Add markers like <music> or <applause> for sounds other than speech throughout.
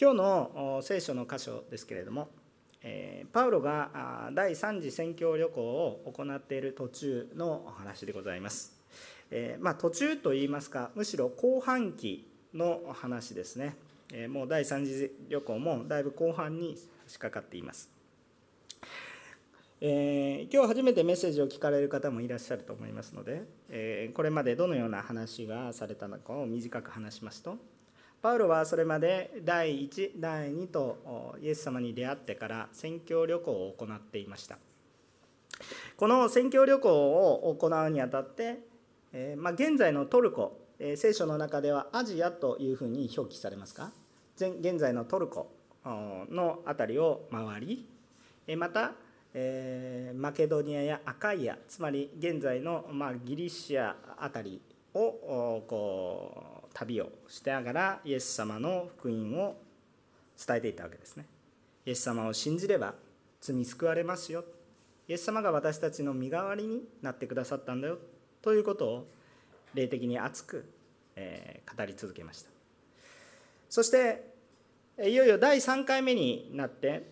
今日の聖書の箇所ですけれども、えパウロが第3次宣教旅行を行っている途中のお話でございます。えまあ、途中といいますか、むしろ後半期の話ですね。えもう第3次旅行もだいぶ後半に差し掛かっています。えー、今日初めてメッセージを聞かれる方もいらっしゃると思いますので、えー、これまでどのような話がされたのかを短く話しますとパウロはそれまで第1、第2とイエス様に出会ってから宣教旅行を行っていました。この宣教旅行を行うにあたって、え、まあ、現在のトルコ、え、聖書の中ではアジアというふうに表記されますか？現在のトルコの辺りを回り、え、また、えマケドニアやアカイアつまり現在の、ま、ギリシア辺りをこう旅をしてながらイエス様の福音を伝えていたわけですね。イエス様を信じれば罪救われますよ。イエス様が私たちの身代わりになってくださったんだよ。ということを霊的に熱く、え語り続けました。そしていよいよ第3回目になって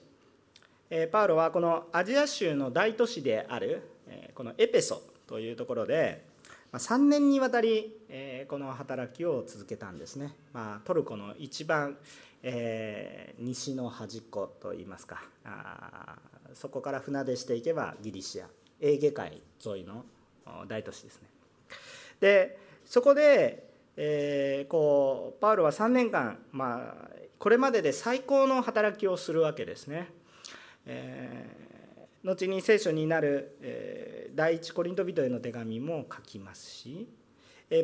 パウロはこのアジア州の大都市であるこのエペソというところで3年にわたりこの働きを続けたんですね、まあ、トルコの一番、えー、西の端っこといいますか。あそこから船出していけばギリシアエーゲ海沿いの大都市ですね。でそこで、えー、こうパウロは3年間、まあ、これまでで最高の働きをするわけですね、えー後に聖書になる、第一コリント人への手紙も書きますし、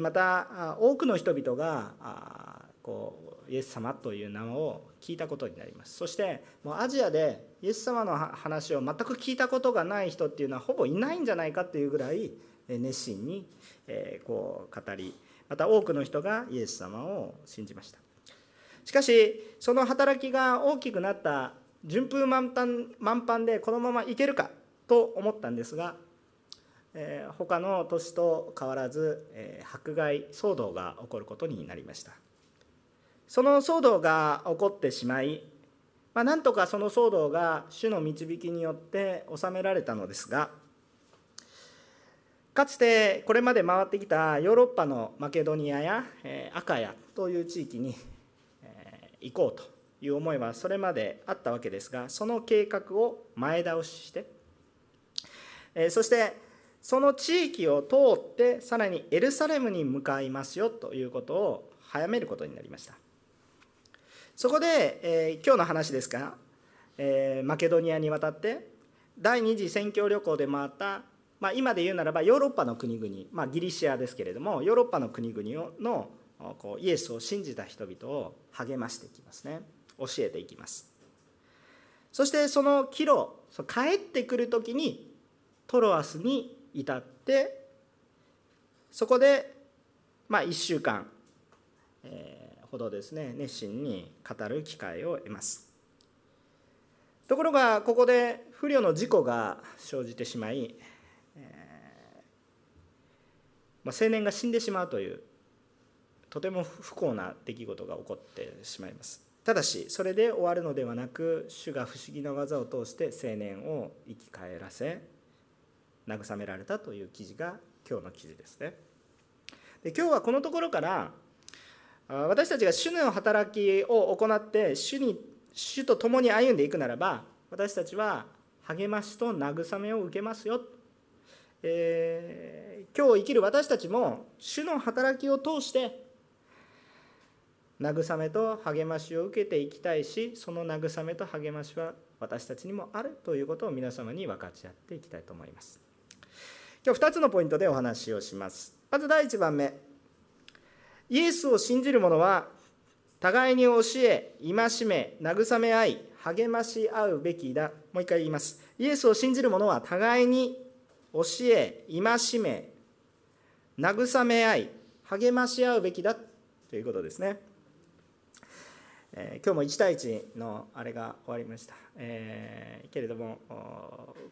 また多くの人々がこうイエス様という名を聞いたことになります。そしてもうアジアでイエス様の話を全く聞いたことがない人っていうのはほぼいないんじゃないかっていうぐらい熱心にこう語りまた多くの人がイエス様を信じました。しかしその働きが大きくなった順風満帆満帆でこのままいけるかと思ったんですが、えー、他の年と変わらず、えー、迫害騒動が起こることになりました。その騒動が起こってしまい、まあ、なんとかその騒動が主の導きによって収められたのですがかつてこれまで回ってきたヨーロッパのマケドニアやアカヤという地域に行こうという思いはそれまであったわけですがその計画を前倒ししてそしてその地域を通ってさらにエルサレムに向かいますよということを早めることになりましたそこで、えー、今日の話ですが、えー、マケドニアに渡って第二次宣教旅行で回った、まあ、今で言うならばヨーロッパの国々、まあ、ギリシアですけれどもヨーロッパの国々のこうイエスを信じた人々を励ましていきますね。教えていきます。そしてその帰路帰ってくる時にトロアスに至ってそこでまあ1週間、えほどですね熱心に語る機会を得ます。ところがここで不慮の事故が生じてしまい、えまあ、青年が死んでしまうというとても不幸な出来事が起こってしまいます。ただしそれで終わるのではなく主が不思議な技を通して青年を生き返らせ慰められたという記事が今日の記事ですね。で今日はこのところから私たちが主の働きを行って主に主と共に歩んでいくならば私たちは励ましと慰めを受けますよ、えー、今日生きる私たちも主の働きを通して慰めと励ましを受けていきたいしその慰めと励ましは私たちにもあるということを皆様に分かち合っていきたいと思います。今日2つのポイントでお話をします。まず第1番目。イエスを信じる者は互いに教え戒め慰め合い励まし合うべきだ。もう一回言います。イエスを信じる者は互いに教え戒め慰め合い励まし合うべきだということですね。えー、今日も1対1のあれが終わりました、えー、けれども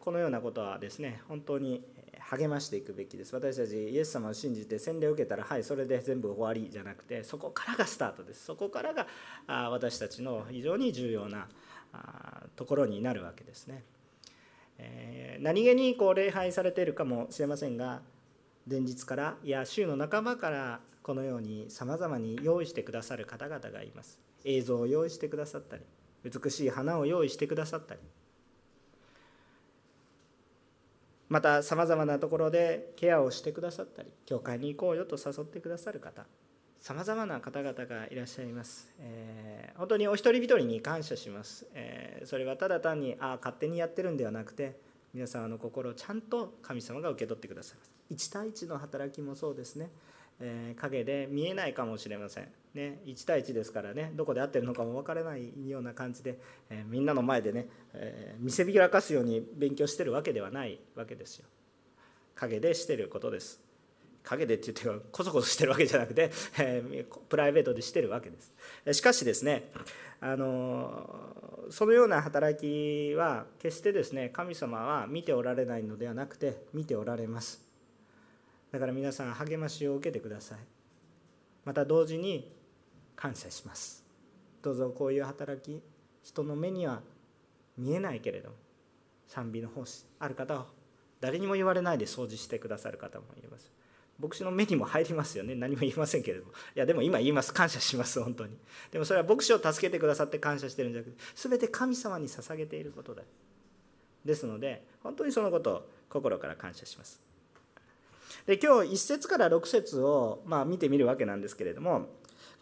このようなことはですね本当に励ましていくべきです。私たちイエス様を信じて洗礼を受けたらはいそれで全部終わりじゃなくてそこからがスタートです。そこからがあ私たちの非常に重要なあところになるわけですね、えー、何気にこう礼拝されているかもしれませんが前日からいや週の半ばからこのようにさまざまに用意してくださる方々がいます。映像を用意してくださったり美しい花を用意してくださったり。またさまざまなところでケアをしてくださったり教会に行こうよと誘ってくださる方さまざまな方々がいらっしゃいます、えー、本当にお一人一人に感謝します、えー、それはただ単にああ勝手にやってるんではなくて皆様の心をちゃんと神様が受け取ってくださいます。1対1の働きもそうですね。え影で見えないかもしれません、ね、1対1ですからねどこで合ってるのかも分からないような感じで、えみんなの前でね、え見せびらかすように勉強してるわけではないわけですよ。影でしてることです。影でって言ってこそこそしてるわけじゃなくて、えプライベートでしてるわけです。しかしですねあのそのような働きは決してですね神様は見ておられないのではなくて見ておられます。だから皆さん励ましを受けてください。また同時に感謝します。どうぞこういう働き人の目には見えないけれども賛美の奉仕ある方は誰にも言われないで掃除してくださる方もいます。牧師の目にも入りますよね。何も言いませんけれども。いやでも今言います。感謝します本当に。でもそれは牧師を助けてくださって感謝してるんじゃなくて全て神様に捧げていることだ。ですので本当にそのことを心から感謝します。で今日1節から6節をまあ見てみるわけなんですけれども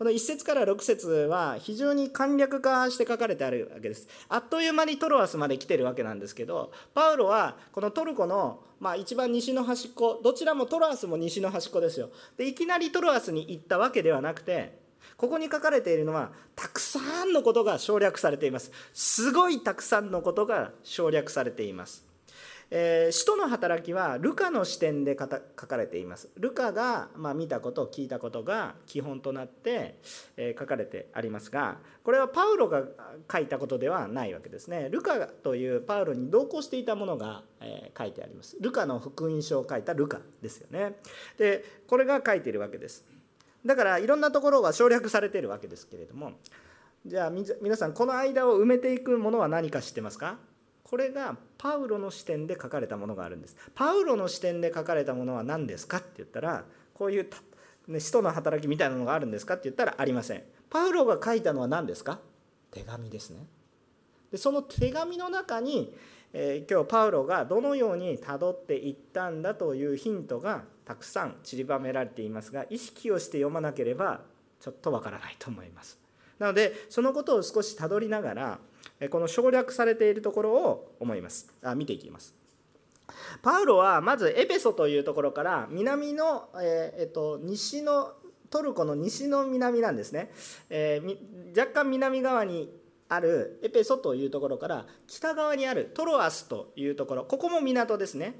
この1節から6節は非常に簡略化して書かれてあるわけです。あっという間にトロアスまで来てるわけなんですけどパウロはこのトルコの、まあ、一番西の端っこどちらもトロアスも西の端っこですよ。でいきなりトロアスに行ったわけではなくてここに書かれているのはたくさんのことが省略されています。すごいたくさんのことが省略されています。えー、使徒の働きはルカの視点で書かれています。ルカが、まあ、見たこと聞いたことが基本となって、えー、書かれてありますがこれはパウロが書いたことではないわけですね。ルカというパウロに同行していたものが、えー、書いてあります。ルカの福音書を書いたルカですよね。でこれが書いているわけです。だからいろんなところが省略されているわけですけれどもじゃあ皆さんこの間を埋めていくものは何か知ってますか？これがパウロの視点で書かれたものがあるんです。パウロの視点で書かれたものは何ですかって言ったらこういう、ね、使徒の働きみたいなのがあるんですかって言ったらありません。パウロが書いたのは何ですか？手紙ですね。でその手紙の中に、えー、今日パウロがどのようにたどっていったんだというヒントがたくさん散りばめられていますが意識をして読まなければちょっとわからないと思います。なのでそのことを少したどりながらこの省略されているところを思います。あ見ていきます。パウロはまずエペソというところから南の、えー、えっと、西のトルコの西の南なんですね、えー、若干南側にあるエペソというところから北側にあるトロアスというところここも港ですね。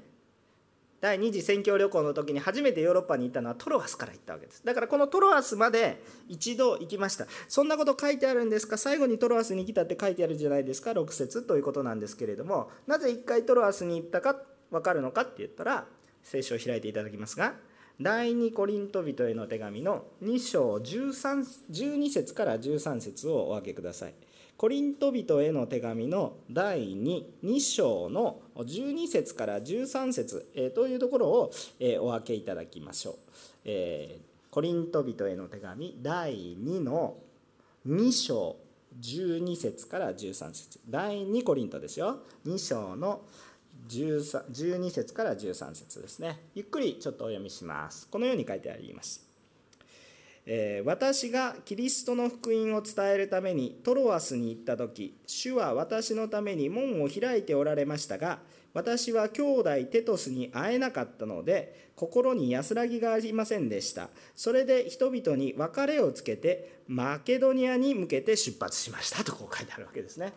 第二次宣教旅行の時に初めてヨーロッパに行ったのはトロアスから行ったわけです。だからこのトロアスまで一度行きました。そんなこと書いてあるんですか？最後にトロアスに来たって書いてあるじゃないですか？6節ということなんですけれども。なぜ一回トロアスに行ったか分かるのかって言ったら聖書を開いていただきますが第2コリント人への手紙の2章13 12節から13節をお分けください。コリント人への手紙の第 2, 2章の12節から13節、えー、というところを、えー、お分けいただきましょう。えー、コリント人への手紙第2の2章12節から13節。第2コリントですよ。2章の12節から13節ですね。ゆっくりちょっとお読みします。このように書いてあります。えー、私がキリストの福音を伝えるためにトロアスに行った時主は私のために門を開いておられましたが私は兄弟テトスに会えなかったので心に安らぎがありませんでしたそれで人々に別れをつけてマケドニアに向けて出発しましたとこう書いてあるわけですね。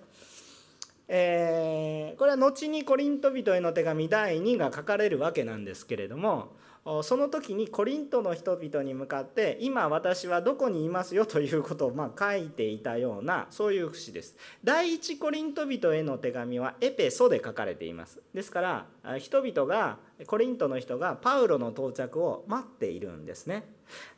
えー、これは後にコリント人への手紙第2が書かれるわけなんですけれどもその時にコリントの人々に向かって今私はどこにいますよということをま書いていたようなそういう節です。第一コリント人への手紙はエペソで書かれています。ですから人々がコリントの人がパウロの到着を待っているんですね。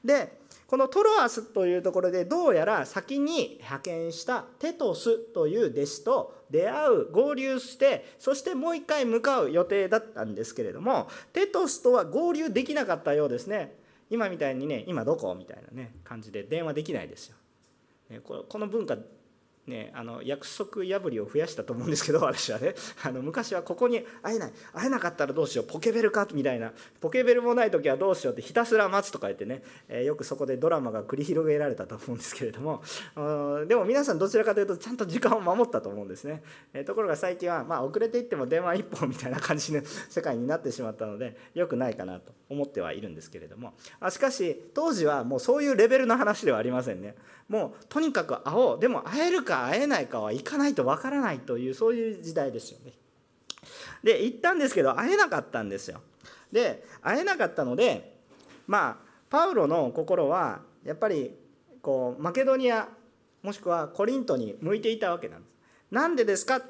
でこのトロアスというところでどうやら先に派遣したテトスという弟子と出会う合流してそしてもう一回向かう予定だったんですけれどもテトスとは合流できなかったようですね。今みたいにね今どこ？みたいなね感じで電話できないですよ。この文化ね、あの約束破りを増やしたと思うんですけど私はね。あの昔はここに会えない。会えなかったらどうしよう。ポケベルか？みたいな。ポケベルもない時はどうしようってひたすら待つとか言ってね、えー、よくそこでドラマが繰り広げられたと思うんですけれども。でも皆さんどちらかというとちゃんと時間を守ったと思うんですね、えー、ところが最近は、まあ、遅れていっても電話一本みたいな感じの <laughs> 世界になってしまったのでよくないかなと思ってはいるんですけれども。あしかし当時はもうそういうレベルの話ではありませんね。もうとにかく会おう。でも会えるか会えないかは行かないとわからないというそういう時代ですよね。で行ったんですけど会えなかったんですよ。で会えなかったのでまあパウロの心はやっぱりこうマケドニアもしくはコリントに向いていたわけなんです。なんでですか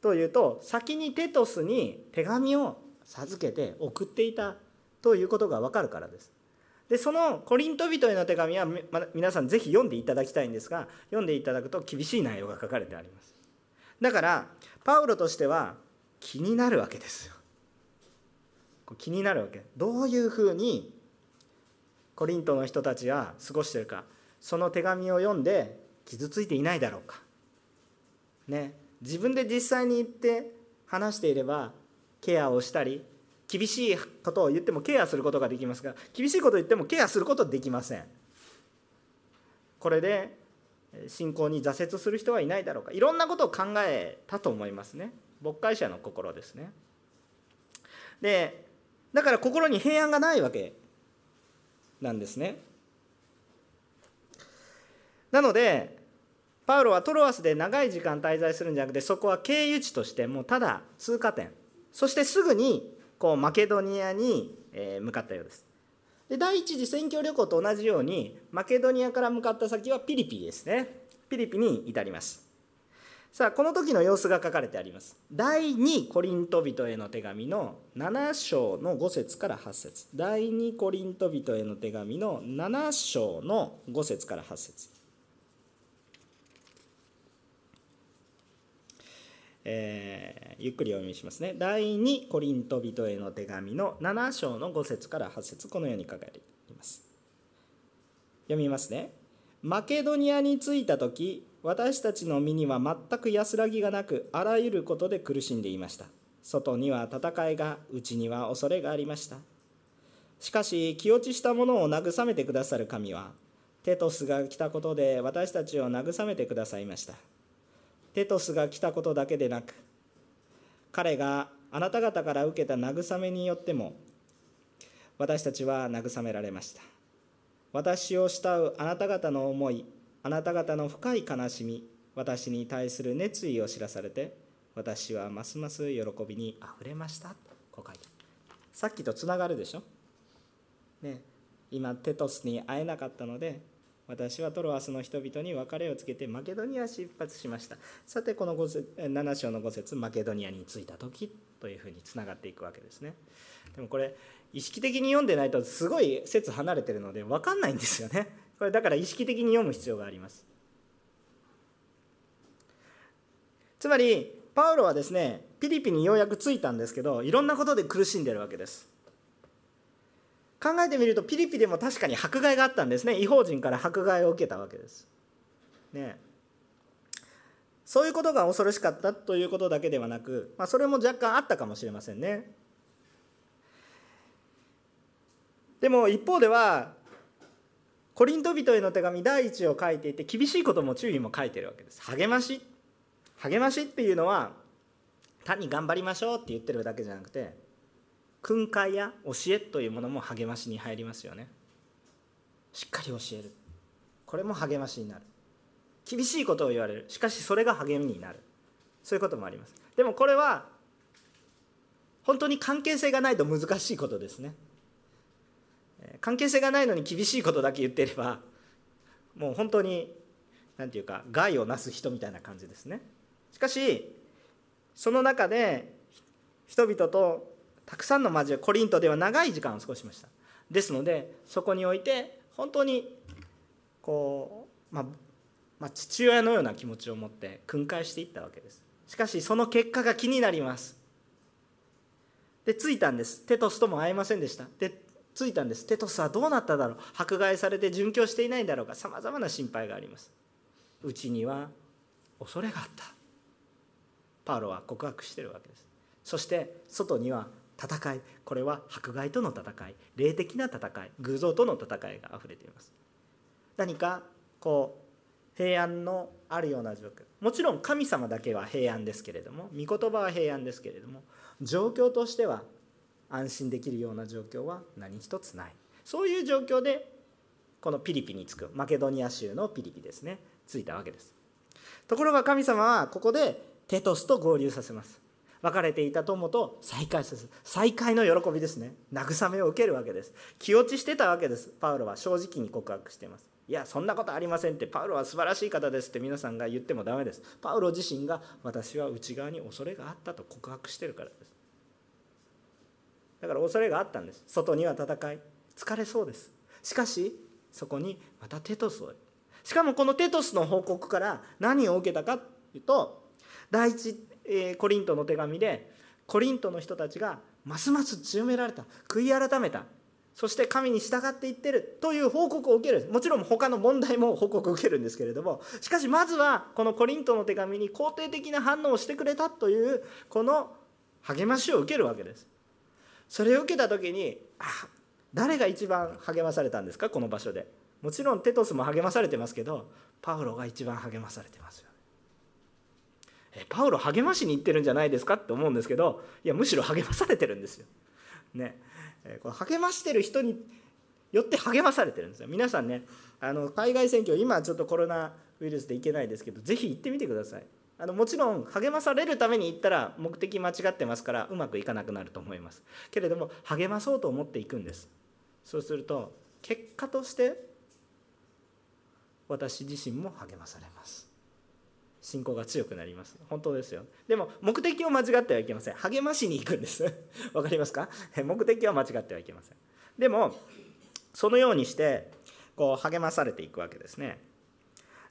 というと先にテトスに手紙を授けて送っていたということが分かるからです。でそのコリント人への手紙は皆さんぜひ読んでいただきたいんですが読んでいただくと厳しい内容が書かれてあります。だからパウロとしては気になるわけですよ。気になるわけ。どういうふうにコリントの人たちは過ごしてるか。その手紙を読んで傷ついていないだろうか。ね。自分で実際に行って話していればケアをしたり厳しいことを言ってもケアすることができますが厳しいことを言ってもケアすることはできません。これで信仰に挫折する人はいないだろうか。いろんなことを考えたと思いますね。牧会者の心ですね。でだから心に平安がないわけなんですね。なのでパウロはトロアスで長い時間滞在するんじゃなくてそこは経由地としてもうただ通過点。そしてすぐにこうマケドニアに向かったようです。で第一次宣教旅行と同じようにマケドニアから向かった先はピリピですね。ピリピに至ります。さあこの時の様子が書かれてあります。第2コリント人への手紙の7章の5節から8節。第2コリント人への手紙の7章の5節から8節。えー、ゆっくりお読みしますね。第2コリント人への手紙の7章の5節から8節このように書かれています。読みますね。マケドニアに着いた時私たちの身には全く安らぎがなくあらゆることで苦しんでいました外には戦いが内には恐れがありましたしかし気落ちしたものを慰めてくださる神はテトスが来たことで私たちを慰めてくださいましたテトスが来たことだけでなく彼があなた方から受けた慰めによっても私たちは慰められました。私を慕うあなた方の思いあなた方の深い悲しみ私に対する熱意を知らされて私はますます喜びにあふれました。とこう書いてさっきとつながるでしょ、ね、今テトスに会えなかったので私はトロアスの人々に別れをつけてマケドニア出発しました。さてこの7章の5節マケドニアに着いた時というふうにつながっていくわけですね。でもこれ意識的に読んでないとすごい説離れてるので分かんないんですよね。これだから意識的に読む必要があります。つまりパウロはですねピリピにようやく着いたんですけどいろんなことで苦しんでるわけです。考えてみるとピリピでも確かに迫害があったんですね違法人から迫害を受けたわけです。ねそういうことが恐ろしかったということだけではなく、まあ、それも若干あったかもしれませんね。でも一方ではコリント人への手紙第一を書いていて厳しいことも注意も書いてるわけです。励まし励ましっていうのは単に頑張りましょうって言ってるだけじゃなくて訓戒や教えというものも励ましに入りますよね。しっかり教える。これも励ましになる。厳しいことを言われる。しかしそれが励みになる。そういうこともあります。でもこれは本当に関係性がないと難しいことですね。関係性がないのに厳しいことだけ言っていればもう本当に何て言うか害をなす人みたいな感じですね。しかしその中で人々とたくさんの交わりコリントでは長い時間を過ごしました。ですのでそこにおいて本当にこう、まあ、まあ、父親のような気持ちを持って訓戒していったわけです。しかしその結果が気になります。で着いたんです。テトスとも会えませんでした。で着いたんです。テトスはどうなっただろう。迫害されて殉教していないんだろうか。さまざまな心配があります。うちには恐れがあった。パウロは告白してるわけです。そして外には戦い。これは迫害との戦い。霊的な戦い。偶像との戦いがあふれています。何かこう平安のあるような状況。もちろん神様だけは平安ですけれども御言葉は平安ですけれども状況としては安心できるような状況は何一つない。そういう状況でこのピリピに着くマケドニア州のピリピですね着いたわけです。ところが神様はここでテトスと合流させます。別れていた友と再会させる。再会の喜びですね。慰めを受けるわけです。気落ちしてたわけです。パウロは正直に告白しています。いやそんなことありませんって。パウロは素晴らしい方ですって。皆さんが言ってもダメです。パウロ自身が私は内側に恐れがあったと告白してるからです。だから恐れがあったんです。外には戦い。疲れそうです。しかしそこにまたテトスを。しかもこのテトスの報告から何を受けたかというと第一コリントの手紙でコリントの人たちがますます強められた悔い改めたそして神に従っていってるという報告を受ける。もちろん他の問題も報告を受けるんですけれどもしかしまずはこのコリントの手紙に肯定的な反応をしてくれたというこの励ましを受けるわけです。それを受けた時にあ誰が一番励まされたんですか？この場所で。もちろんテトスも励まされてますけどパウロが一番励まされてますよ。パウロ励ましに行ってるんじゃないですかって思うんですけどいやむしろ励まされてるんですよ。ね、この励ましてる人によって励まされてるんですよ。皆さんねあの海外選挙今ちょっとコロナウイルスで行けないですけどぜひ行ってみてください。あのもちろん励まされるために行ったら目的間違ってますからうまくいかなくなると思いますけれども励まそうと思っていくんですそうすると結果として私自身も励まされます信仰が強くなります。本当ですよ。でも目的を間違ってはいけません。励ましに行くんです。<laughs> わかりますか？目的は間違ってはいけません。でもそのようにしてこう励まされていくわけですね。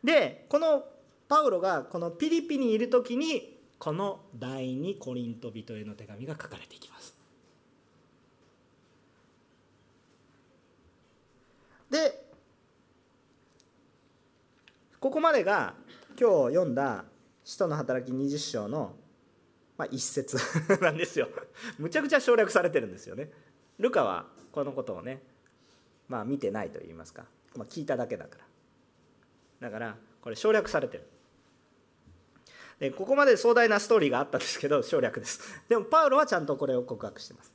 でこのパウロがこのピリピにいる時にこの第二コリント人への手紙が書かれていきます。でここまでが今日読んだ「使徒の働き20章の」まあ、一節 <laughs> なんですよ。むちゃくちゃ省略されてるんですよね。ルカはこのことをねまあ見てないと言いますか、まあ、聞いただけだから。だからこれ省略されてる。でここまで壮大なストーリーがあったんですけど省略です。でもパウロはちゃんとこれを告白してます。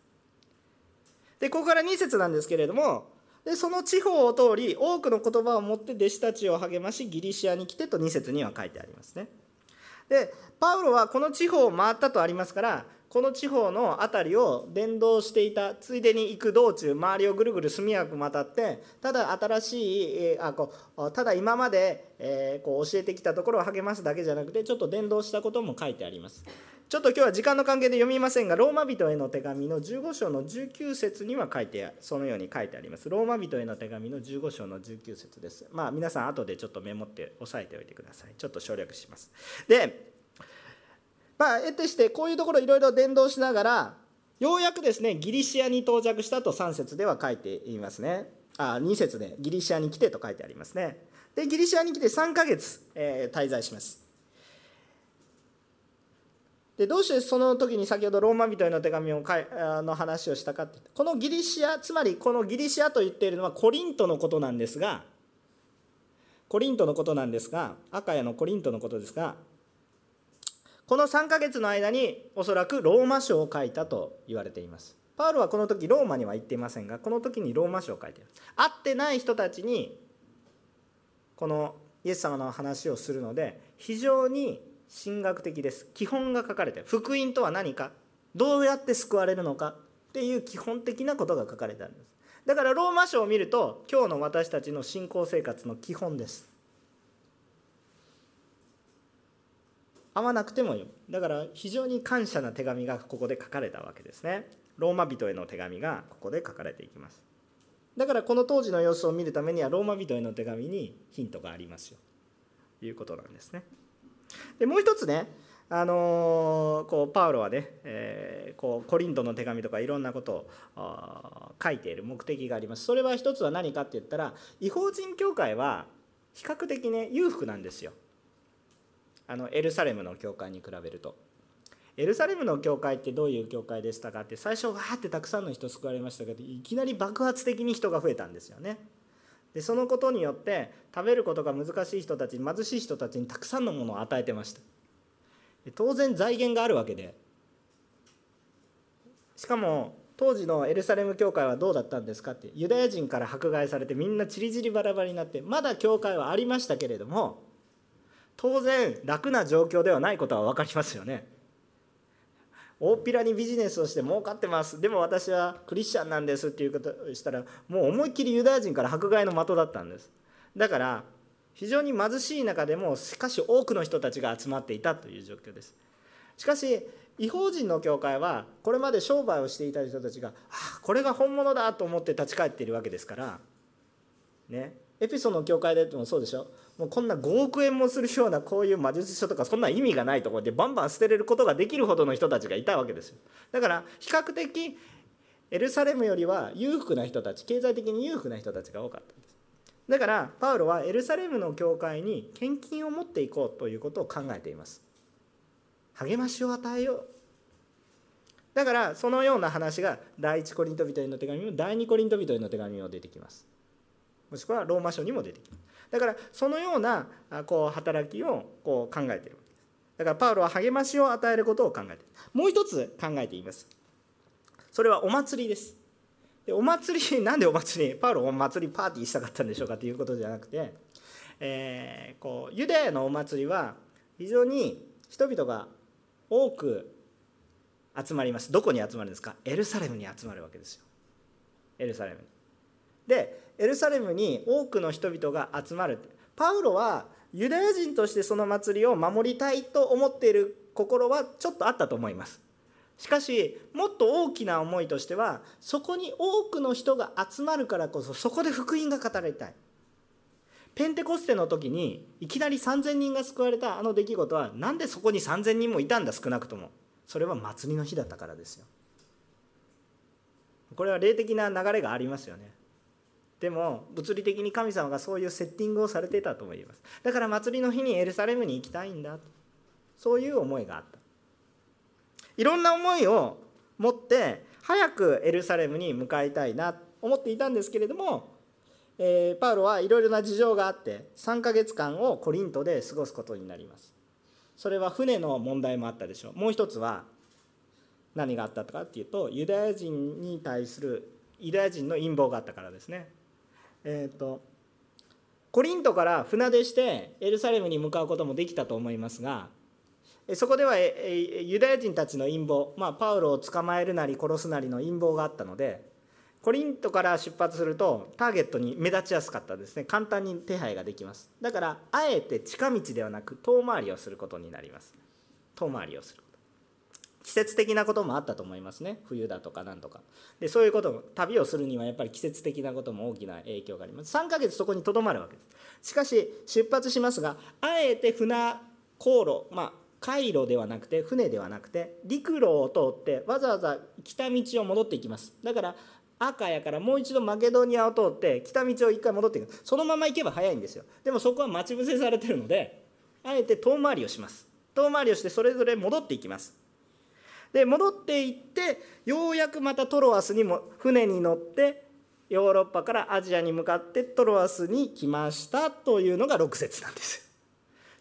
でここから2節なんですけれどもでその地方を通り多くの言葉を持って弟子たちを励ましギリシアに来てと2節には書いてありますね。でパウロはこの地方を回ったとありますからこの地方の辺りを伝道していたついでに行く道中周りをぐるぐる速やかく渡ってただ新しい、あこうただ今まで、えこう教えてきたところを励ますだけじゃなくてちょっと伝道したことも書いてあります。ちょっと今日は時間の関係で読みませんがローマ人への手紙の15章の19節には書いてそのように書いてあります。ローマ人への手紙の15章の19節です。まあ皆さん後でちょっとメモって押さえておいてください。ちょっと省略します。でまあ、得てしてこういうところいろいろ伝道しながらようやくですねギリシアに到着したと3節では書いていますね。あ2節でギリシアに来てと書いてありますね。でギリシアに来て3ヶ月、えー、滞在します。でどうしてその時に先ほどローマ人への手紙をかいあの話をしたかってこのギリシアつまりこのギリシアと言っているのはコリントのことなんですがコリントのことなんですが赤やのコリントのことですがこの3ヶ月の間におそらくローマ書を書いたと言われています。パウロはこの時ローマには行っていませんがこの時にローマ書を書いています。会ってない人たちにこのイエス様の話をするので非常に神学的です。基本が書かれて福音とは何か。どうやって救われるのか。っていう基本的なことが書かれてあるんです。だからローマ書を見ると今日の私たちの信仰生活の基本です。会わなくてもよ。だから非常に感謝な手紙がここで書かれたわけですね。ローマ人への手紙がここで書かれていきます。だからこの当時の様子を見るためにはローマ人への手紙にヒントがありますよ。ということなんですね。でもう一つねあのこうパウロはね、えー、こうコリントの手紙とかいろんなことを書いている目的があります。それは一つは何かって言ったら違法人教会は比較的ね裕福なんですよ。あのエルサレムの教会に比べると。エルサレムの教会ってどういう教会でしたかって最初わーってたくさんの人救われましたけどいきなり爆発的に人が増えたんですよね。でそのことによって食べることが難しい人たち貧しい人たちにたくさんのものを与えてました。当然財源があるわけで。しかも当時のエルサレム教会はどうだったんですかってユダヤ人から迫害されてみんなちりぢりバラバラになってまだ教会はありましたけれども当然楽な状況ではないことは分かりますよね。大っぴらにビジネスをして儲かってます。でも私はクリスチャンなんですっていうことをしたらもう思いっきりユダヤ人から迫害の的だったんです。だから非常に貧しい中でもしかし多くの人たちが集まっていたという状況です。しかし違法人の教会はこれまで商売をしていた人たちがあこれが本物だと思って立ち返っているわけですからね。エピソードの教会でもそうでしょ？もうこんな5億円もするようなこういう魔術書とかそんな意味がないところでバンバン捨てれることができるほどの人たちがいたわけですよ。だから比較的エルサレムよりは裕福な人たち経済的に裕福な人たちが多かったんです。だからパウロはエルサレムの教会に献金を持っていこうということを考えています。励ましを与えよう。だからそのような話が第一コリント人への手紙も第二コリント人への手紙も出てきます。もしくはローマ書にも出てきます。だからそのようなこう働きをこう考えている。わけですだからパウロは励ましを与えることを考えている。もう一つ考えています。それはお祭りです。でお祭り <laughs> なんでお祭りパウロお祭りパーティーしたかったんでしょうかということじゃなくて、えー、こうユダヤのお祭りは非常に人々が多く集まります。どこに集まるんですか？エルサレムに集まるわけですよ。エルサレムに。でエルサレムに多くの人々が集まる。パウロはユダヤ人としてその祭りを守りたいと思っている心はちょっとあったと思います。しかしもっと大きな思いとしてはそこに多くの人が集まるからこそそこで福音が語られたい。ペンテコステの時にいきなり3,000人が救われたあの出来事は何でそこに3,000人もいたんだ少なくとも。それは祭りの日だったからですよ。これは霊的な流れがありますよね。でも物理的に神様がそういうセッティングをされてたと思います。だから祭りの日にエルサレムに行きたいんだ。とそういう思いがあった。いろんな思いを持って早くエルサレムに向かいたいなと思っていたんですけれども、えー、パウロはいろいろな事情があって3ヶ月間をコリントで過ごすことになります。それは船の問題もあったでしょう。もう一つは何があったかっていうとユダヤ人に対するユダヤ人の陰謀があったからですね。えーと、コリントから船出してエルサレムに向かうこともできたと思いますがそこではユダヤ人たちの陰謀、まあ、パウロを捕まえるなり殺すなりの陰謀があったのでコリントから出発するとターゲットに目立ちやすかったですね。簡単に手配ができます。だからあえて近道ではなく遠回りをすることになります。遠回りをする。季節的なこともあったと思いますね。冬だとかなんとか。でそういうことも旅をするにはやっぱり季節的なことも大きな影響があります。3ヶ月そこにとどまるわけです。しかし出発しますがあえて船航路まあ海路ではなくて船ではなくて陸路を通ってわざわざ北道を戻っていきます。だから赤やからもう一度マケドニアを通って北道を一回戻っていく。そのまま行けば早いんですよ。でもそこは待ち伏せされてるのであえて遠回りをします。遠回りをしてそれぞれ戻っていきます。で戻っていってようやくまたトロアスにも船に乗ってヨーロッパからアジアに向かってトロアスに来ましたというのが6節なんです。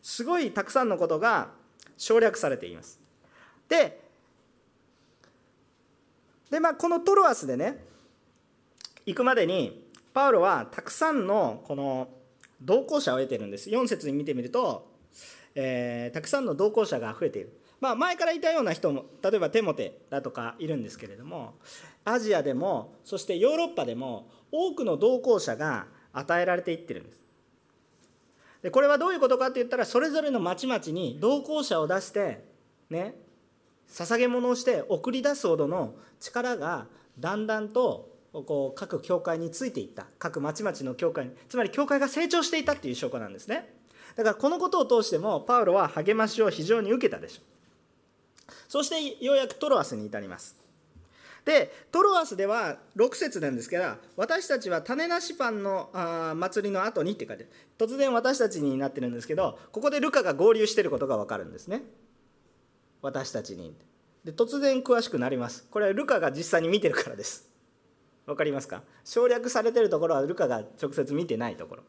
すごいたくさんのことが省略されています。ででまあこのトロアスでね行くまでにパウロはたくさんのこの同行者を得てるんです。4節に見てみると、えー、たくさんの同行者が増えている。まあ、前からいたような人も例えばテモテだとかいるんですけれどもアジアでもそしてヨーロッパでも多くの同行者が与えられていってるんです。でこれはどういうことかって言ったらそれぞれの町々に同行者を出してね捧げ物をして送り出すほどの力がだんだんとこう各教会についていった。各町々の教会につまり教会が成長していたっていう証拠なんですね。だからこのことを通してもパウロは励ましを非常に受けたでしょ。うそしてようやくトロアスに至ります。でトロアスでは6節なんですけど私たちは種なしパンのあ祭りの後にって書いて突然私たちになってるんですけどここでルカが合流してることが分かるんですね。私たちに。で突然詳しくなります。これはルカが実際に見てるからです。分かりますか？省略されてるところはルカが直接見てないところ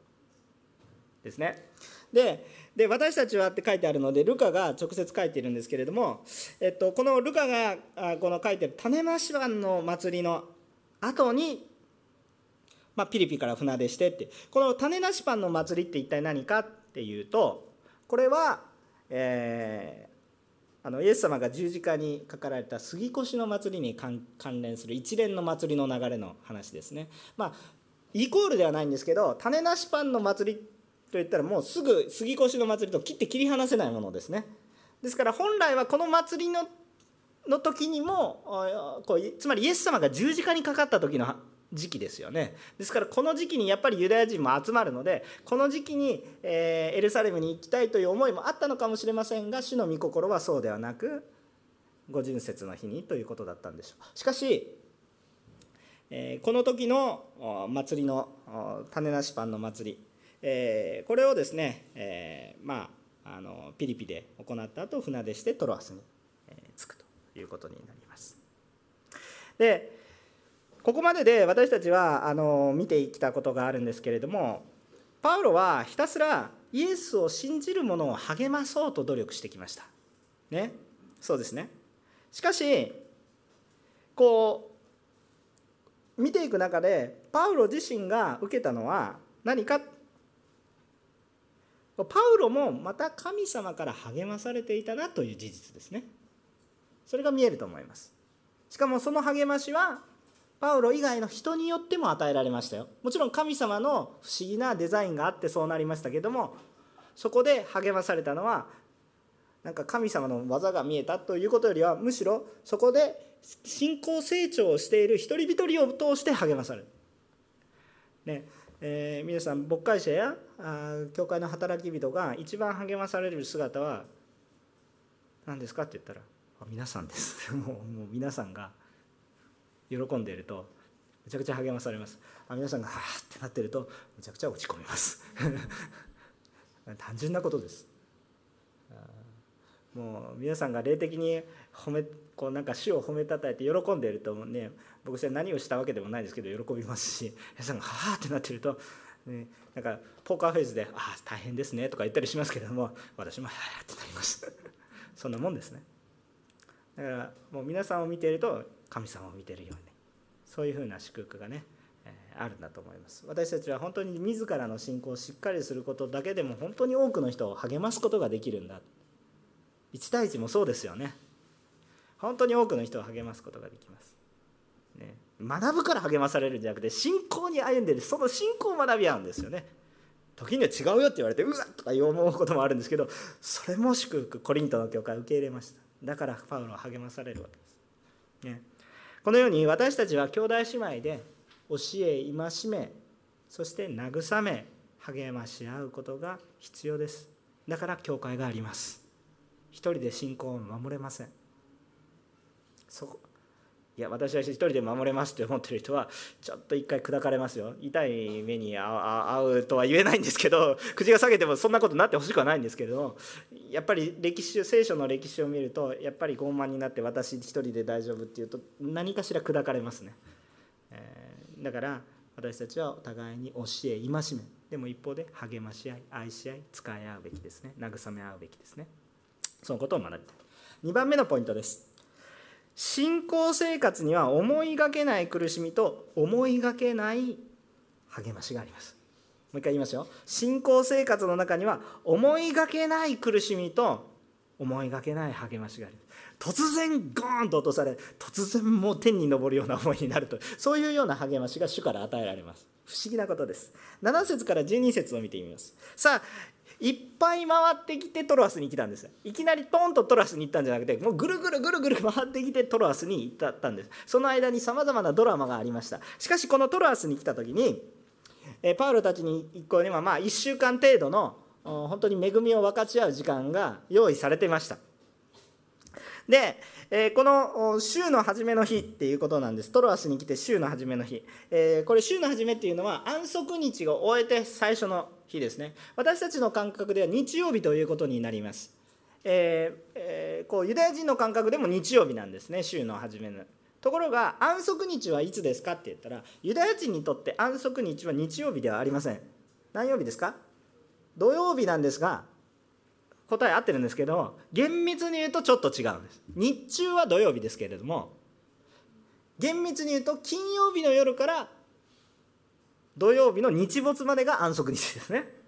ですね。でで私たちはって書いてあるのでルカが直接書いているんですけれども、えっと、このルカがあこの書いてる種まし湾の祭りの後に、まあ、ピリピから船出してってこの種なしパンの祭りって一体何かっていうとこれは、えー、あのイエス様が十字架にかかられた杉越の祭りに関連する一連の祭りの流れの話ですね。まあイコールではないんですけど種なしパンの祭りといったらもうすぐ杉越の祭りと切って切り離せないものですね。ですから本来はこの祭りのの時にもこうつまりイエス様が十字架にかかった時の時期ですよね。ですからこの時期にやっぱりユダヤ人も集まるのでこの時期に、えー、エルサレムに行きたいという思いもあったのかもしれませんが主の御心はそうではなく五巡節の日にということだったんでしょう。しかし、えー、この時の祭りの種なしパンの祭りえー、これをですね、えー、まああのピリピで行った後船出してトロアスに、え、着くということになります。でここまでで私たちはあの見てきたことがあるんですけれどもパウロはひたすらイエスを信じる者を励まそうと努力してきました。ねそうですね。しかしこう見ていく中でパウロ自身が受けたのは何かパウロもまた神様から励まされていたなという事実ですね。それが見えると思います。しかもその励ましはパウロ以外の人によっても与えられましたよ。もちろん神様の不思議なデザインがあってそうなりましたけどもそこで励まされたのはなんか神様の技が見えたということよりはむしろそこで信仰成長をしている一人一人を通して励まされる。ね。えー、皆さん牧会者やあ教会の働き人が一番励まされる姿は何ですかって言ったら皆さんです。<laughs> もうもう皆さんが喜んでいるとめちゃくちゃ励まされます。あ皆さんがはあってなってるとめちゃくちゃ落ち込みます。<laughs> 単純なことです。もう皆さんが霊的に褒めこうなんか主を褒めたたえて喜んでいるとね僕は何をしたわけでもないですけど喜びますし皆さんがはあってなってると、ね、なんかポーカーフェイスで「ああ大変ですね」とか言ったりしますけれども私もはあってなります。<laughs> そんなもんですね。だからもう皆さんを見ていると神様を見ているようにそういうふうな祝福がねあるんだと思います。私たちは本当に自らの信仰をしっかりすることだけでも本当に多くの人を励ますことができるんだ。1対1もそうですよね。本当に多くの人を励ますことができます、ね、学ぶから励まされるんじゃなくて信仰に歩んでるその信仰を学び合うんですよね。時には違うよって言われてうわっとか思うこともあるんですけどそれも祝福コリントの教会受け入れました。だからパウロは励まされるわけです、ね、このように私たちは兄弟姉妹で教え戒めそして慰め励まし合うことが必要です。だから教会があります。一人で信仰を守れません。そこいや私は一人で守れますって思ってる人はちょっと一回砕かれますよ。痛い目に遭うとは言えないんですけど <laughs> 口が下げてもそんなことになってほしくはないんですけれどやっぱり歴史聖書の歴史を見るとやっぱり傲慢になって私一人で大丈夫っていうと何かしら砕かれますね、えー、だから私たちはお互いに教え戒め。でも一方で励まし合い愛し合い使い合うべきですね。慰め合うべきですね。そのことを学びたい。2番目のポイントです。信仰生活には思いがけない苦しみと思いがけない励ましがあります。もう一回言いますよ。信仰生活の中には思いがけない苦しみと思いがけない励ましがあり突然ゴーンと落とされ突然もう天に昇るような思いになるとそういうような励ましが主から与えられます。不思議なことです。7節から12節を見てみます。さあいっぱい回ってきてトロアスに来たんです。いきなりポンとトロアスに行ったんじゃなくてもうぐるぐるぐるぐる回ってきてトロアスに行ったんです。その間にさまざまなドラマがありました。しかしこのトロアスに来た時にパウロたちに一行にはまあ1週間程度の本当に恵みを分かち合う時間が用意されていました。で、えこの週の初めの日っていうことなんです。トロアスに来て週の初めの日、えこれ週の初めっていうのは安息日を終えて最初の日ですね。私たちの感覚では日曜日ということになります、えーえ、こうユダヤ人の感覚でも日曜日なんですね週の初めの。ところが安息日はいつですかって言ったらユダヤ人にとって安息日は日曜日ではありません。何曜日ですか？土曜日なんですが答え合ってるんですけど厳密に言うとちょっと違うんです。日中は土曜日ですけれども厳密に言うと金曜日の夜から土曜日の日没までが安息日ですね。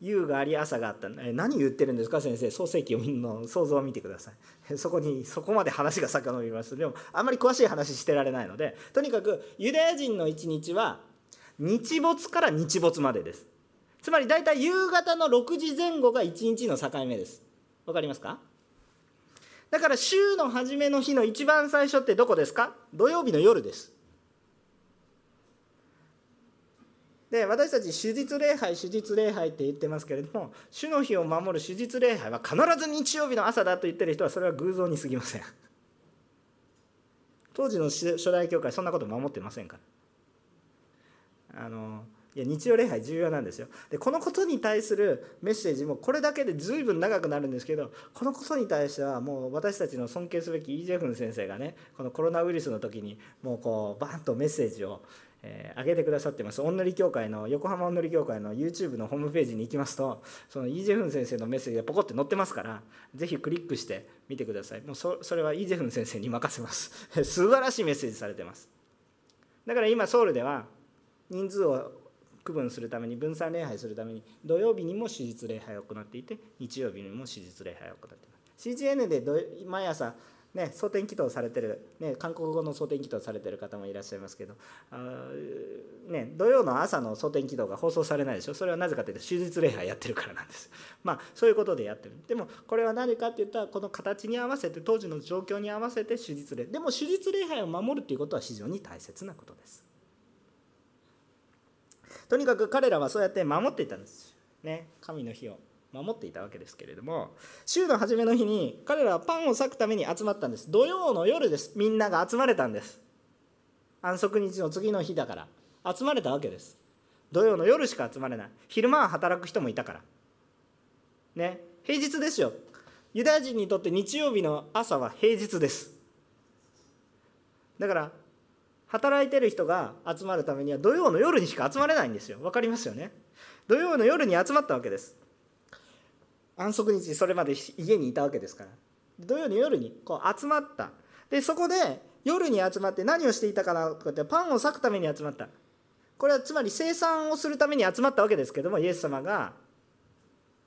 夕があり朝があった。え何言ってるんですか先生。創世記の想像を見てください。<laughs> そこにそこまで話が遡ります。でもあんまり詳しい話してられないのでとにかくユダヤ人の一日は日没から日没までです。つまり大体夕方の6時前後が1日の境目です。わかりますか？だから週の初めの日の一番最初ってどこですか？土曜日の夜です。で私たち手術礼拝手術礼拝って言ってますけれども主の日を守る手術礼拝は必ず日曜日の朝だと言ってる人はそれは偶像に過ぎません。当時の初代教会そんなこと守ってませんから。あのいや日曜礼拝重要なんですよ。でこのことに対するメッセージもこれだけで随分長くなるんですけどこのことに対してはもう私たちの尊敬すべきイ・ジェフン先生がねこのコロナウイルスの時にもうこうバーンとメッセージをえー、上げてくださってます。おんのり協会の横浜おんのり協会の YouTube のホームページに行きますとそのイージェフン先生のメッセージがポコって載ってますからぜひクリックしてみてください。もうそそれはイージェフン先生に任せます。<laughs> 素晴らしいメッセージされてます。だから今ソウルでは人数を区分するために分散礼拝するために土曜日にも手術礼拝を行っていて日曜日にも手術礼拝を行っています。CGN で毎朝ね、蒼天祈祷されてる、ね、韓国語の蒼天祈祷されてる方もいらっしゃいますけどあ、ね、土曜の朝の蒼天祈祷が放送されないでしょ？それはなぜかというと手術礼拝やってるからなんです。まあそういうことでやってる。でもこれは何かっていったらこの形に合わせて当時の状況に合わせて手術礼でも手術礼拝を守るということは非常に大切なことです。とにかく彼らはそうやって守っていたんです。ね。神の日を守っていたわけですけれども週の初めの日に彼らはパンを裂くために集まったんです。土曜の夜です。みんなが集まれたんです。安息日の次の日だから。集まれたわけです。土曜の夜しか集まれない。昼間は働く人もいたから。ね。平日ですよ。ユダヤ人にとって日曜日の朝は平日です。だから働いてる人が集まるためには土曜の夜にしか集まれないんですよ。分かりますよね？土曜の夜に集まったわけです。安息日それまで家にいたわけですから。土曜の夜にこう集まった。でそこで夜に集まって何をしていたかなとかってパンを裂くために集まった。これはつまり生産をするために集まったわけですけどもイエス様が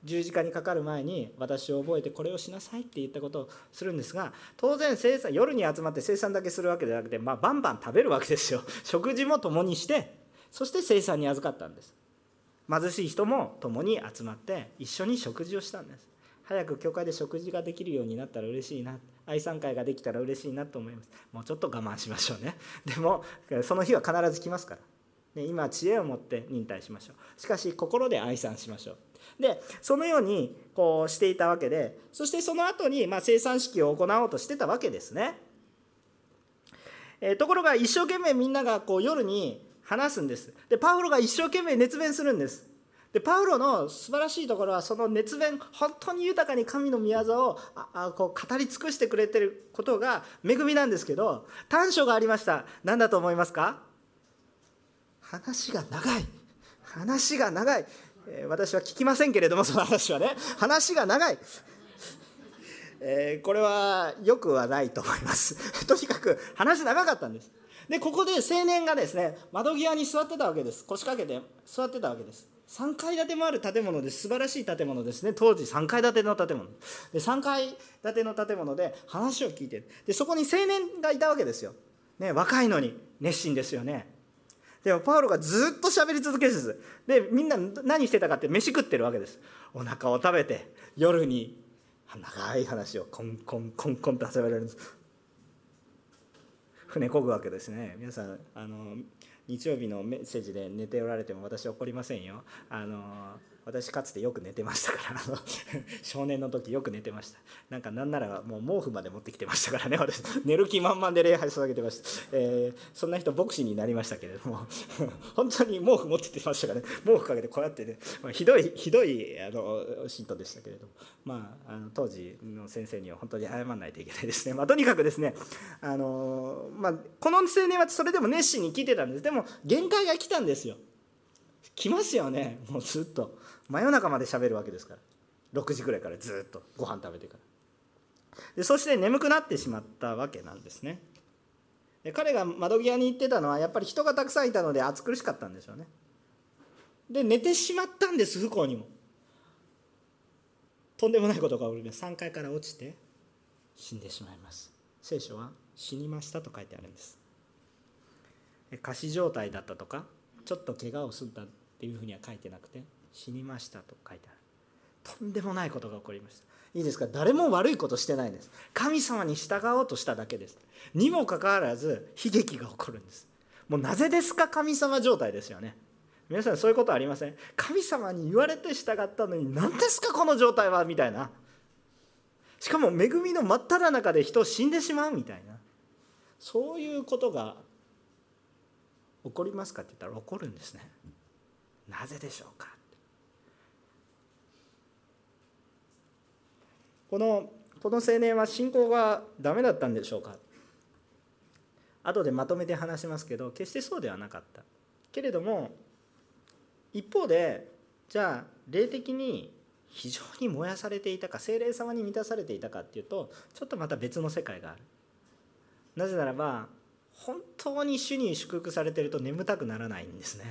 十字架にかかる前に私を覚えてこれをしなさいって言ったことをするんですが当然生産夜に集まって生産だけするわけじゃなくて、まあ、バンバン食べるわけですよ。<laughs> 食事も共にしてそして生産に預かったんです。貧しい人も共に集まって一緒に食事をしたんです。早く教会で食事ができるようになったら嬉しいな。愛産会ができたら嬉しいなと思います。もうちょっと我慢しましょうね。<laughs> でもその日は必ず来ますから。ね今知恵を持って忍耐しましょう。しかし心で愛産しましょう。でそのようにこうしていたわけでそしてその後にま生産式を行おうとしてたわけですね、えところが一生懸命みんながこう夜に話すんです。でパウロが一生懸命熱弁するんです。でパウロの素晴らしいところはその熱弁本当に豊かに神の御業をあこう語り尽くしてくれてることが恵みなんですけど短所がありました。何だと思いますか？話が長い。話が長い、えー、私は聞きませんけれどもその話はね。話が長い。えー、これはよくはないと思います。<laughs> とにかく話長かったんです。でここで青年がですね窓際に座ってたわけです。腰掛けて座ってたわけです。3階建てもある建物で素晴らしい建物ですね。当時3階建ての建物。で3階建ての建物で話を聞いて。でそこに青年がいたわけですよ、ね、若いのに熱心ですよね。でもパウロがずっと喋り続けずでみんな何してたかって飯食ってるわけです。お腹を食べて夜に長い話をコンコンコンコンと始められるんです。船こぐわけですね。皆さんあの日曜日のメッセージで寝ておられても私怒りませんよ。あの私かつてよく寝てましたからあの <laughs> 少年の時よく寝てました。なんかなんならもう毛布まで持ってきてましたからね私。寝る気満々で礼拝捧げてました、えー、そんな人牧師になりましたけれども <laughs> 本当に毛布持ってきてましたからね。毛布かけてこうやってね、まあ、ひどいひどいあの信徒でしたけれども。まああの当時の先生には本当に謝らないといけないですね、まあ、とにかくですねあの、まあ、この青年はそれでも熱心に聞いてたんです。でも限界が来たんですよ。来ますよねもうずっと。真夜中まで喋るわけですから。6時ぐらいからずっとご飯食べてから。でそして眠くなってしまったわけなんですね。で彼が窓際に行ってたのはやっぱり人がたくさんいたので暑苦しかったんでしょうね。で寝てしまったんです不幸にも。とんでもないことが起きます。3階から落ちて死んでしまいます。聖書は死にましたと書いてあるんです。仮死状態だったとかちょっと怪我をすんだっていうふうには書いてなくて死にましたと書いてある。とんでもないことが起こりました。いいですか？誰も悪いことしてないんです。神様に従おうとしただけです。にもかかわらず悲劇が起こるんです。もうなぜですか？神様状態ですよね。皆さんそういうことありません？神様に言われて従ったのに何ですかこの状態は？みたいな。しかも恵みの真っ只中で人死んでしまうみたいな。そういうことが起こりますかって言ったら起こるんですね。なぜでしょうか？このこの青年は信仰がダメだったんでしょうか？後でまとめて話しますけど決してそうではなかった。けれども一方でじゃあ霊的に非常に燃やされていたか精霊様に満たされていたかっていうとちょっとまた別の世界がある。なぜならば本当に主に祝福されてると眠たくならないんですね。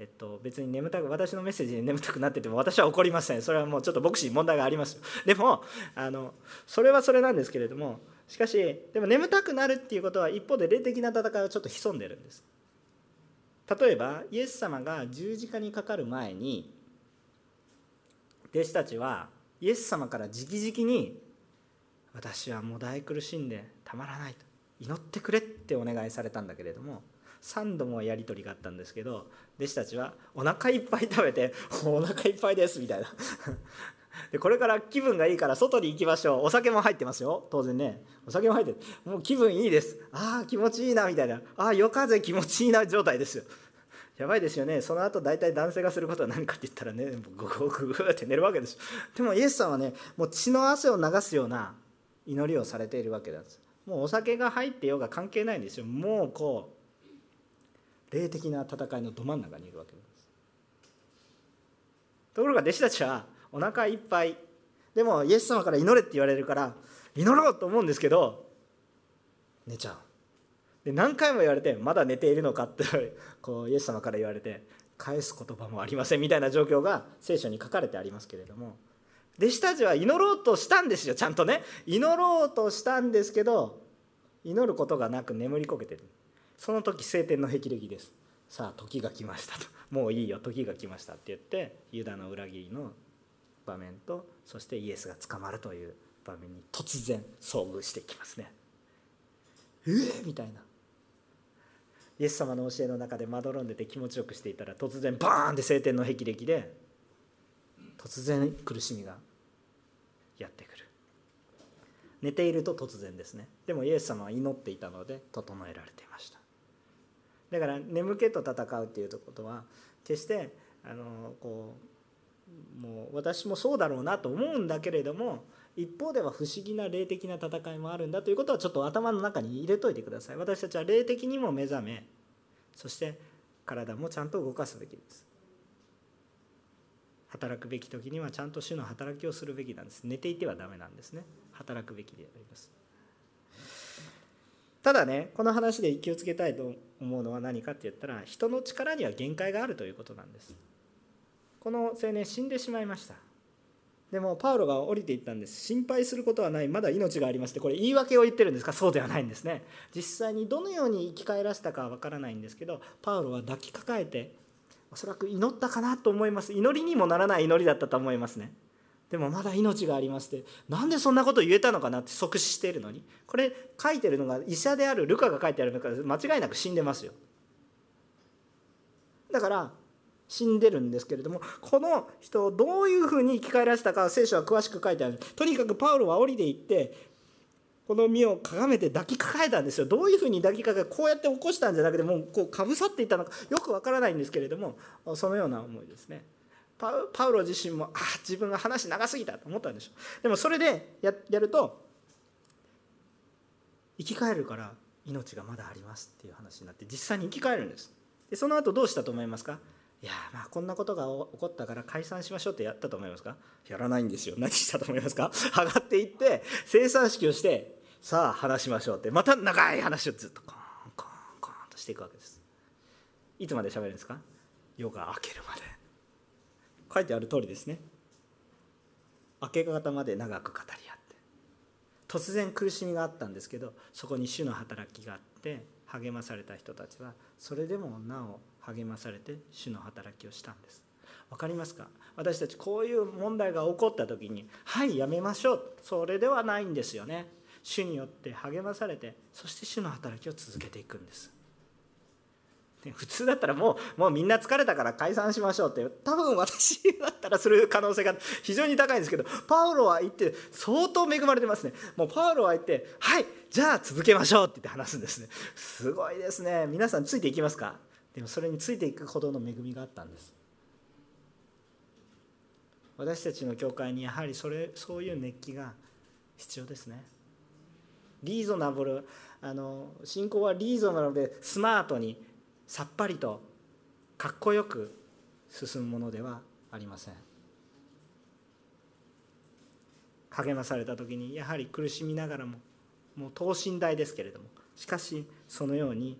えっと、別に眠たく私のメッセージで眠たくなってても私は怒りません。それはもうちょっと牧師に問題があります <laughs> でもあのそれはそれなんですけれどもしかしでも眠たくなるっていうことは一方で霊的な戦いはちょっと潜んでるんです。例えばイエス様が十字架にかかる前に弟子たちはイエス様から直々に私はもう大苦しんでたまらないと祈ってくれってお願いされたんだけれども3度もやり取りがあったんですけど弟子たちはお腹いっぱい食べて「お腹いっぱいです」みたいな。<laughs> でこれから気分がいいから外に行きましょう。お酒も入ってますよ。当然ね。お酒も入ってもう気分いいです。ああ気持ちいいなみたいな。ああ夜風気持ちいいな状態ですよ。やばいですよね。その後大体男性がすることは何かって言ったらねググググって寝るわけですでもイエスさんはねもう血の汗を流すような祈りをされているわけなんです。もうお酒が入ってようが関係ないんですよ。もうこう霊的な戦いのど真ん中にいるわけです。ところが弟子たちはお腹いっぱい。でもイエス様から祈れって言われるから祈ろうと思うんですけど寝ちゃう。で何回も言われてまだ寝ているのかって <laughs> こうイエス様から言われて返す言葉もありませんみたいな状況が聖書に書かれてありますけれども。弟子たちは祈ろうとしたんですよちゃんとね。祈ろうとしたんですけど祈ることがなく眠りこけてる。その時晴天の霹靂です。さあ時が来ましたと。もういいよ時が来ましたって言ってユダの裏切りの場面とそしてイエスが捕まるという場面に突然遭遇していきますね。えー、みたいな。イエス様の教えの中でまどろんでて気持ちよくしていたら突然バーンって晴天の霹靂で突然苦しみがやってくる。寝ていると突然ですね。でもイエス様は祈っていたので整えられていました。だから眠気と戦うっていうことは決してあのこうもう私もそうだろうなと思うんだけれども一方では不思議な霊的な戦いもあるんだということはちょっと頭の中に入れといてください。私たちは霊的にも目覚めそして体もちゃんと動かすべきです。働くべき時にはちゃんと主の働きをするべきなんです。寝ていてはダメなんですね。働くべきであります。ただねこの話で気をつけたいと思うのは何かって言ったら人の力には限界があるということなんです。この青年死んでしまいました。でもパウロが降りていったんです。心配することはない。まだ命がありますって。これ言い訳を言ってるんですか？そうではないんですね。実際にどのように生き返らせたかは分からないんですけどパウロは抱きかかえておそらく祈ったかなと思います。祈りにもならない祈りだったと思いますね。でもまだ命がありますってなんでそんなこと言えたのかなって即死しているのに。これ書いてるのが医者であるルカが書いてあるのか間違いなく死んでますよ。だから死んでるんですけれどもこの人をどういうふうに生き返らせたか聖書は詳しく書いてある。とにかくパウロは降りていってこの身をかがめて抱きかかえたんですよ。どういうふうに抱きかかえこうやって起こしたんじゃなくてもうこうかぶさっていたのかよくわからないんですけれどもそのような思いですね。パウロ自身もあ自分が話長すぎたと思ったんでしょ。でもそれでややると生き返るから命がまだありますっていう話になって実際に生き返るんです。でその後どうしたと思いますか？いやまあこんなことが起こったから解散しましょうってやったと思いますか？やらないんですよ。何したと思いますか？上がっていって生産式をしてさあ話しましょうって。また長い話をずっとコーンコーンコーンとしていくわけです。いつまで喋るんですか？夜が明けるまで。書いてある通りですね。明け方まで長く語り合って。突然苦しみがあったんですけどそこに主の働きがあって励まされた人たちはそれでもなお励まされて主の働きをしたんです。分かりますか？私たちこういう問題が起こった時にはいやめましょう。それではないんですよね。主によって励まされてそして主の働きを続けていくんです。普通だったらもうもうみんな疲れたから解散しましょうって多分私だったらする可能性が非常に高いんですけどパウロは言って相当恵まれてますね。もうパウロは言ってはいじゃあ続けましょうって言って話すんですね。すごいですね。皆さんついていきますか？でもそれについていくほどの恵みがあったんです。私たちの教会にやはりそれそういう熱気が必要ですね。リーゾナブルあの信仰はリーゾナブルでスマートにさっぱりとかっこよく進むものではありません。励まされた時にやはり苦しみながらももう等身大ですけれどもしかしそのように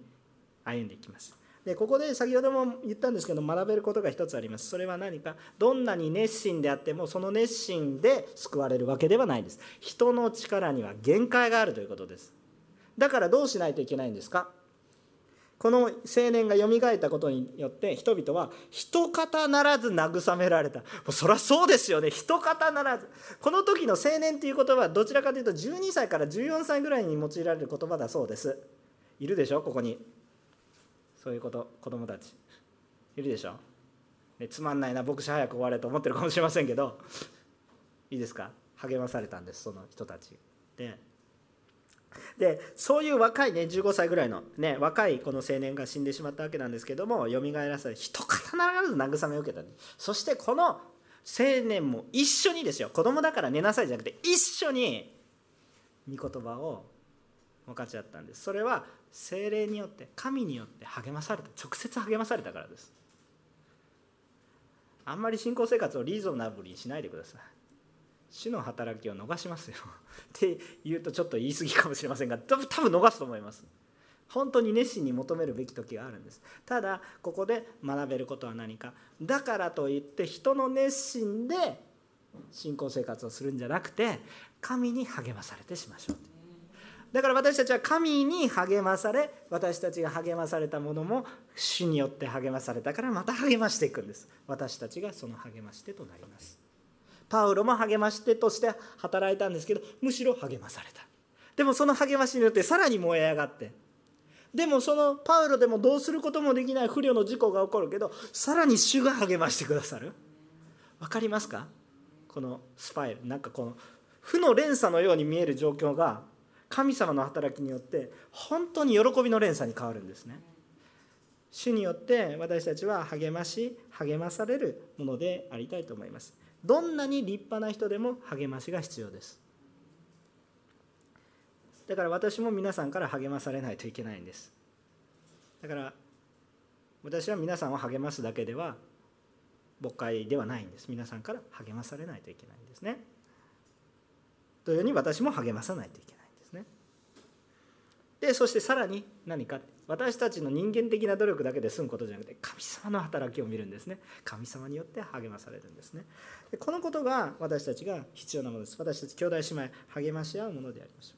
歩んでいきます。でここで先ほども言ったんですけど学べることが一つあります。それは何かどんなに熱心であってもその熱心で救われるわけではないです。人の力には限界があるということです。だからどうしないといけないんですか？この青年がよみがえったことによって人々は一方ならず慰められた。もうそりゃそうですよね。一方ならず。この時の青年っていう言葉はどちらかというと12歳から14歳ぐらいに用いられる言葉だそうです。いるでしょ？ここに。そういうこと。子供たち。いるでしょ、ね、つまんないな。牧師早く終われと思ってるかもしれませんけど。いいですか？励まされたんですその人たち。ででそういう若いね15歳ぐらいのね若いこの青年が死んでしまったわけなんですけどもよみがえらされ一方ならず慰めを受けた、そしてこの青年も一緒にですよ。子供だから寝なさいじゃなくて一緒に御言葉を分かち合ったんです。それは精霊によって神によって励まされた直接励まされたからです。あんまり信仰生活をリーゾナブルにしないでください。主の働きを逃しますよ。<laughs> って言うとちょっと言い過ぎかもしれませんが多分逃すと思います。本当に熱心に求めるべき時があるんです。ただここで学べることは何か。だからといって人の熱心で信仰生活をするんじゃなくて神に励まされてしましょう。だから私たちは神に励まされ私たちが励まされたものも主によって励まされたからまた励ましていくんです。私たちがその励まし手となります。パウロも励まし手として働いたんですけどむしろ励まされた。でもその励ましによってさらに燃え上がって。でもそのパウロでもどうすることもできない不慮の事故が起こるけどさらに主が励ましてくださる。分かりますか？このスパイル。なんかこの負の連鎖のように見える状況が神様の働きによって本当に喜びの連鎖に変わるんですね。主によって私たちは励まし励まされるものでありたいと思います。どんなに立派な人でも励ましが必要です。だから私も皆さんから励まされないといけないんです。だから私は皆さんを励ますだけでは牧会ではないんです。皆さんから励まされないといけないんですね。というように私も励まさないといけない。でそしてさらに何か私たちの人間的な努力だけで済むことじゃなくて神様の働きを見るんですね。神様によって励まされるんですね。でこのことが私たちが必要なものです。私たち兄弟姉妹励まし合うものでありましょ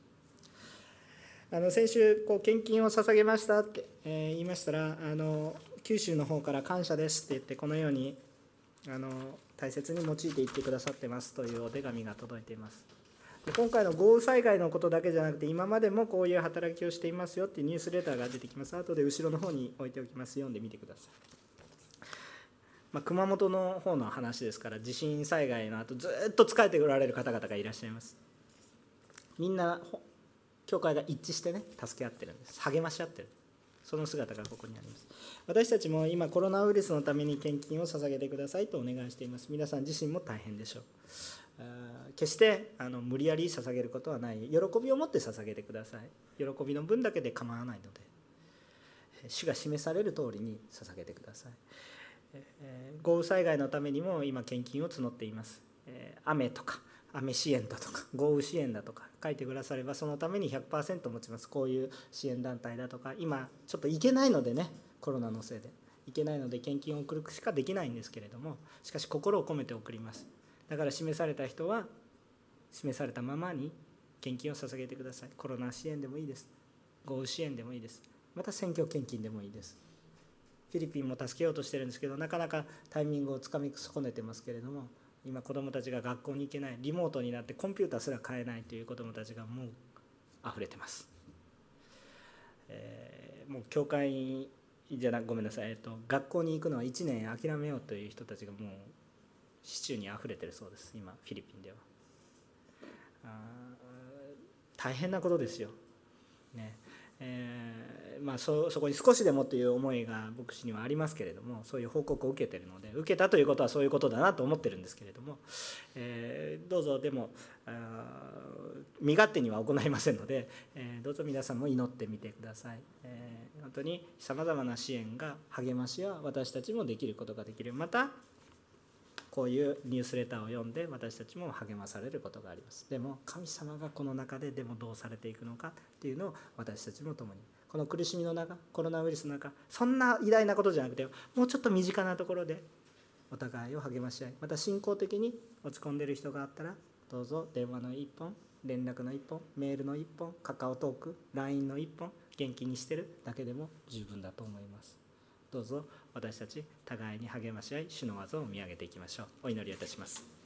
う。あの先週こう献金を捧げましたって、え、言いましたらあの九州の方から感謝ですって言ってこのようにあの大切に用いていってくださってますというお手紙が届いています。今回の豪雨災害のことだけじゃなくて今までもこういう働きをしていますよっていうニュースレターが出てきます。後で後ろの方に置いておきます読んでみてください、まあ、熊本の方の話ですから地震災害の後ずっと疲れておられる方々がいらっしゃいます。みんな教会が一致してね助け合ってるんです。励まし合ってる。その姿がここにあります。私たちも今コロナウイルスのために献金を捧げてくださいとお願いしています。皆さん自身も大変でしょう。決してあの無理やり捧げることはない。喜びを持って捧げてください。喜びの分だけで構わないので主が示される通りに捧げてください。豪雨災害のためにも今献金を募っています。雨とか雨支援だとか豪雨支援だとか書いてくださればそのために100%持ちます。こういう支援団体だとか今ちょっと行けないのでねコロナのせいで。行けないので献金を送るしかできないんですけれどもしかし心を込めて送ります。だから示された人は示されたままに献金を捧げてください。コロナ支援でもいいです。豪雨支援でもいいです。また選挙献金でもいいです。フィリピンも助けようとしてるんですけどなかなかタイミングをつかみ損ねてますけれども今子どもたちが学校に行けないリモートになってコンピューターすら買えないという子どもたちがもう溢れてます、えー、もう教会じゃなごめんなさい、えっと、学校に行くのは1年諦めようという人たちがもう市中にあふれてるそうです今フィリピンでは。大変なことですよ、ね。えー、まあそ、こに少しでもという思いが牧師にはありますけれどもそういう報告を受けてるので受けたということはそういうことだなと思ってるんですけれども、えー、どうぞでも身勝手には行いませんので、えー、どうぞ皆さんも祈ってみてください、え、本当にさまざまな支援が励ましは私たちもできることができる。またこういうニュースレターを読んで私たちも励まされることがあります。でも神様がこの中ででもどうされていくのかっていうのを私たちも共に。この苦しみの中コロナウイルスの中そんな偉大なことじゃなくてもうちょっと身近なところでお互いを励まし合いまた信仰的に落ち込んでる人があったらどうぞ電話の1本連絡の1本メールの1本カカオトーク LINE の1本元気にしてるだけでも十分だと思います。どうぞ私たち互いに励まし合い主の技を見上げていきましょう。お祈りいたします。